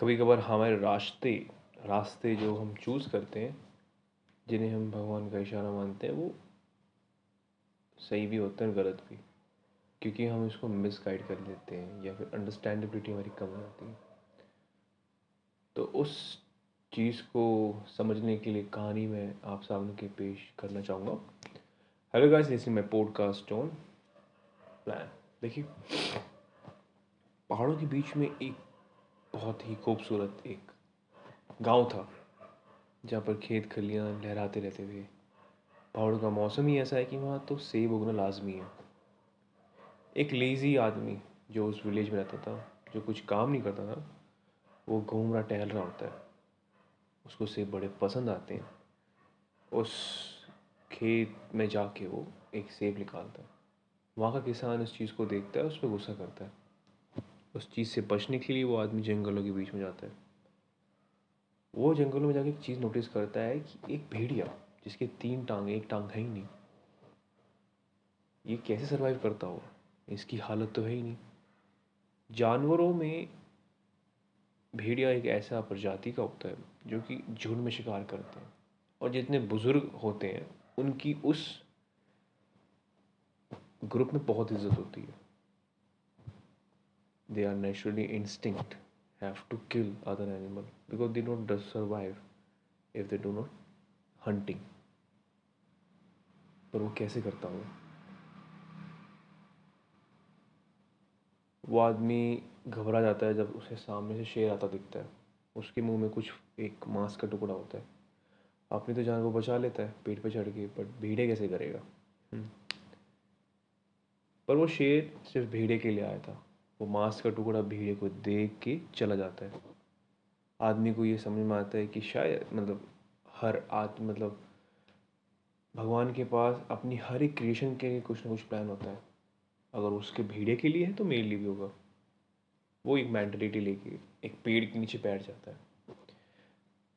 कभी कभार हमारे रास्ते रास्ते जो हम चूज़ करते हैं, जिन्हें हम भगवान का इशारा मानते हैं, वो सही भी होते हैं गलत भी। क्योंकि हम इसको मिस गाइड कर लेते हैं या फिर अंडरस्टैंडेबिलिटी हमारी कम हो जाती है। तो उस चीज़ को समझने के लिए कहानी मैं आप सामने के पेश करना चाहूँगा। Hello guys listening my podcast on plan देखिए, पहाड़ों के बीच में एक बहुत ही खूबसूरत एक गाँव था, जहाँ पर खेत खलियाँ लहराते रहते थे। पहाड़ों का मौसम ही ऐसा है कि वहाँ तो सेब उगना लाजमी है। एक लेज़ी आदमी जो उस विलेज में रहता था, जो कुछ काम नहीं करता था, वो घूम रहा टहल रहा होता है। उसको सेब बड़े पसंद आते हैं। उस खेत में जाके वो एक सेब निकालता है। वहाँ का किसान उस चीज़ को देखता है, उस पर गुस्सा करता है। उस चीज़ से बचने के लिए वो आदमी जंगलों के बीच में जाता है। वो जंगलों में जाके एक चीज़ नोटिस करता है कि एक भेड़िया, जिसके तीन टांग, एक टांग है ही नहीं। ये कैसे सरवाइव करता हो इसकी हालत तो है ही नहीं। जानवरों में भेड़िया एक ऐसा प्रजाति का होता है, जो कि झुंड में शिकार करते हैं। और जितने बुज़ुर्ग होते हैं, उनकी उस ग्रुप में बहुत इज़्ज़त होती है। They are naturally instinct have to kill other animal because they don't survive if they do not hunting पर वो कैसे करता हूँ वो आदमी घबरा जाता है जब उसे सामने से शेर आता दिखता है। उसके मुँह में कुछ एक मांस का टुकड़ा होता है। अपनी तो जान को बचा लेता है पेट पे चढ़ के बट भीड़े कैसे करेगा? हम्म। पर वो शेर सिर्फ़ भीड़े के लिए आया था। वो मांस का टुकड़ा भीड़े को देख के चला जाता है। आदमी को ये समझ में आता है कि शायद मतलब हर आदमी मतलब भगवान के पास अपनी हर एक क्रिएशन के लिए कुछ ना कुछ प्लान होता है। अगर उसके भीड़े के लिए है तो मेरे लिए भी होगा। वो एक मैंटलिटी लेके, एक पेड़ के नीचे बैठ जाता है।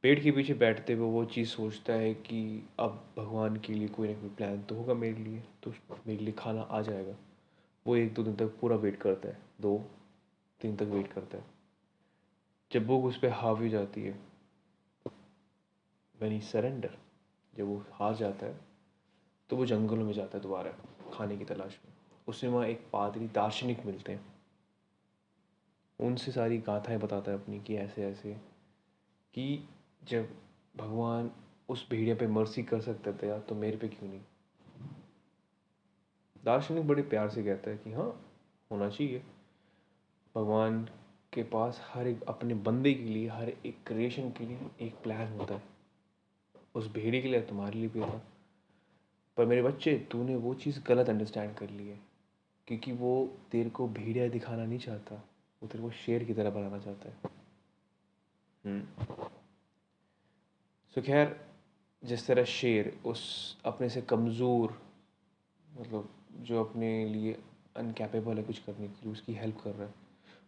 पेड़ के पीछे बैठते हुए वो चीज़ सोचता है कि अब भगवान के लिए कोई ना कोई प्लान तो होगा मेरे लिए तो मेरे लिए खाना आ जाएगा। वो एक दो दिन तक पूरा वेट करता है, दो दिन तक वेट करता है। जब वो उस पर हावी जाती है वैन सरेंडर जब वो हार जाता है तो वो जंगलों में जाता है दोबारा, खाने की तलाश में। उसमें वहाँ एक पादरी दार्शनिक मिलते हैं। उनसे सारी गाथाएँ बताता है अपनी कि ऐसे ऐसे कि जब भगवान उस भेड़िया पे मर्सी कर सकते थे, यार तो मेरे पे क्यों नहीं? दार्शनिक बड़े प्यार से कहता है कि हाँ होना चाहिए। भगवान के पास हर एक, अपने बंदे के लिए, हर एक क्रिएशन के लिए एक प्लान होता है। उस भेड़ी के लिए तुम्हारे लिए भी था। पर मेरे बच्चे, तूने वो चीज़ गलत अंडरस्टैंड कर ली है। क्योंकि वो तेरे को भेड़िया दिखाना नहीं चाहता। वो तेरे को शेर की तरह बनाना चाहता है। हम्म। सो खैर, जिस तरह शेर उस, अपने से कमज़ोर मतलब जो अपने लिए अनकैपेबल है कुछ करने के लिए, उसकी हेल्प कर रहा है।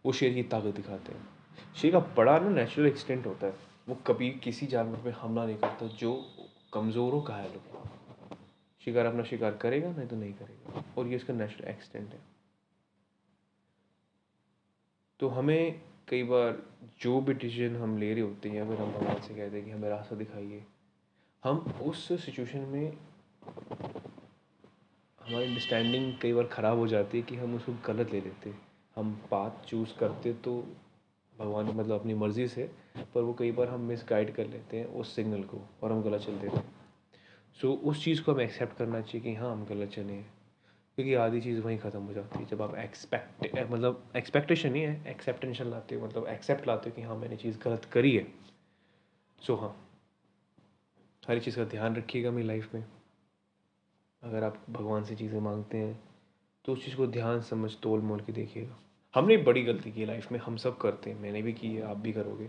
वो शेर की ताकत दिखाते हैं। शेर का बड़ा ना नेचुरल एक्सटेंट होता है। वो कभी किसी जानवर पे हमला नहीं करता, जो कमज़ोर हो घायल हो शिकार अपना शिकार करेगा, नहीं तो नहीं करेगा। और ये उसका नेचुरल एक्सटेंट है। तो हमें कई बार जो भी डिसीज़न हम ले रहे होते हैं या फिर हम भगवान से कहते हैं कि हमें रास्ता दिखाइए, हम उस सिचुएशन में हमारी अंडरस्टैंडिंग कई बार ख़राब हो जाती है कि हम उसको गलत ले लेते हम पाथ चूज़ करते तो भगवान मतलब अपनी मर्ज़ी से पर वो कई बार हम मिस गाइड कर लेते हैं उस सिग्नल को और हम गलत चल देते हैं। सो so, उस चीज़ को हमें एक्सेप्ट करना चाहिए कि हाँ हम गलत चले हैं। क्योंकि आधी चीज़ वहीं ख़त्म हो जाती है जब आप एक्सपेक्ट मतलब एक्सपेक्टेशन ही है एक्सेप्टेंशन लाते हो मतलब एक्सेप्ट लाते हो कि हाँ मैंने चीज़ गलत करी है। सो so, हाँ हर चीज़ का ध्यान रखिएगा मेरी लाइफ में। अगर आप भगवान से चीज़ें मांगते हैं तो उस चीज़ को ध्यान, समझ तोल मोल के देखिएगा। हमने बड़ी गलती की लाइफ में, हम सब करते हैं, मैंने भी की है, आप भी करोगे।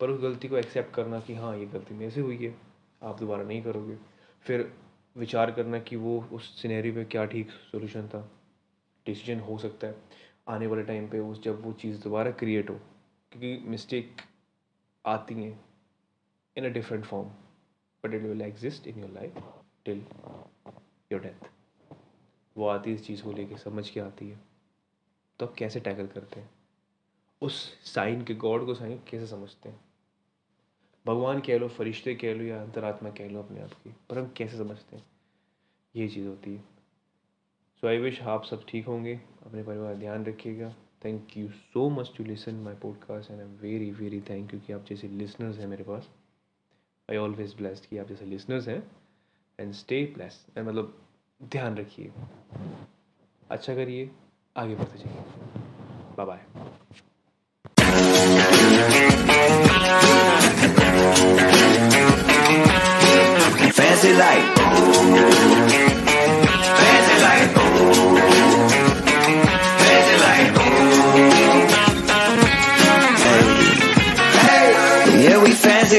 पर उस गलती को एक्सेप्ट करना कि हाँ ये गलती मेरे से हुई है, आप दोबारा नहीं करोगे। फिर विचार करना कि वो, उस सिनेरी पे क्या ठीक सोल्यूशन था। डिसीज़न हो सकता है। आने वाले टाइम पे उस, जब वो चीज़ दोबारा क्रिएट हो, क्योंकि मिस्टेक आती हैं in a different form but it will exist in your life till your death वो आती है इस चीज़ को लेके, समझ के आती है। तो आप कैसे टैकल करते हैं? उस साइन के गॉड को साइन कैसे समझते हैं? भगवान कह लो, फरिश्ते कह लो या अंतरात्मा कह लो अपने आप की, पर हम कैसे समझते हैं? ये चीज़ होती है। सो आई विश आप सब ठीक होंगे। अपने परिवार ध्यान रखिएगा। Thank you so much to listen my podcast and I am very very thank you कि आप जैसे लिसनर्स हैं मेरे पास। आई ऑलवेज ब्लेस्ड कि आप जैसे लिसनर्स हैं। एंड स्टे प्लेस मतलब ध्यान रखिए। अच्छा करिए, आगे बढ़ते जाइए। Bye bye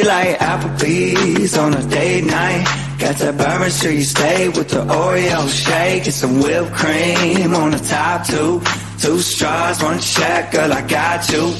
like apple peas on a date night. Got that bourbon street stay with the Oreo shake and some whipped cream on the top two. Two straws, one check, girl, I got you.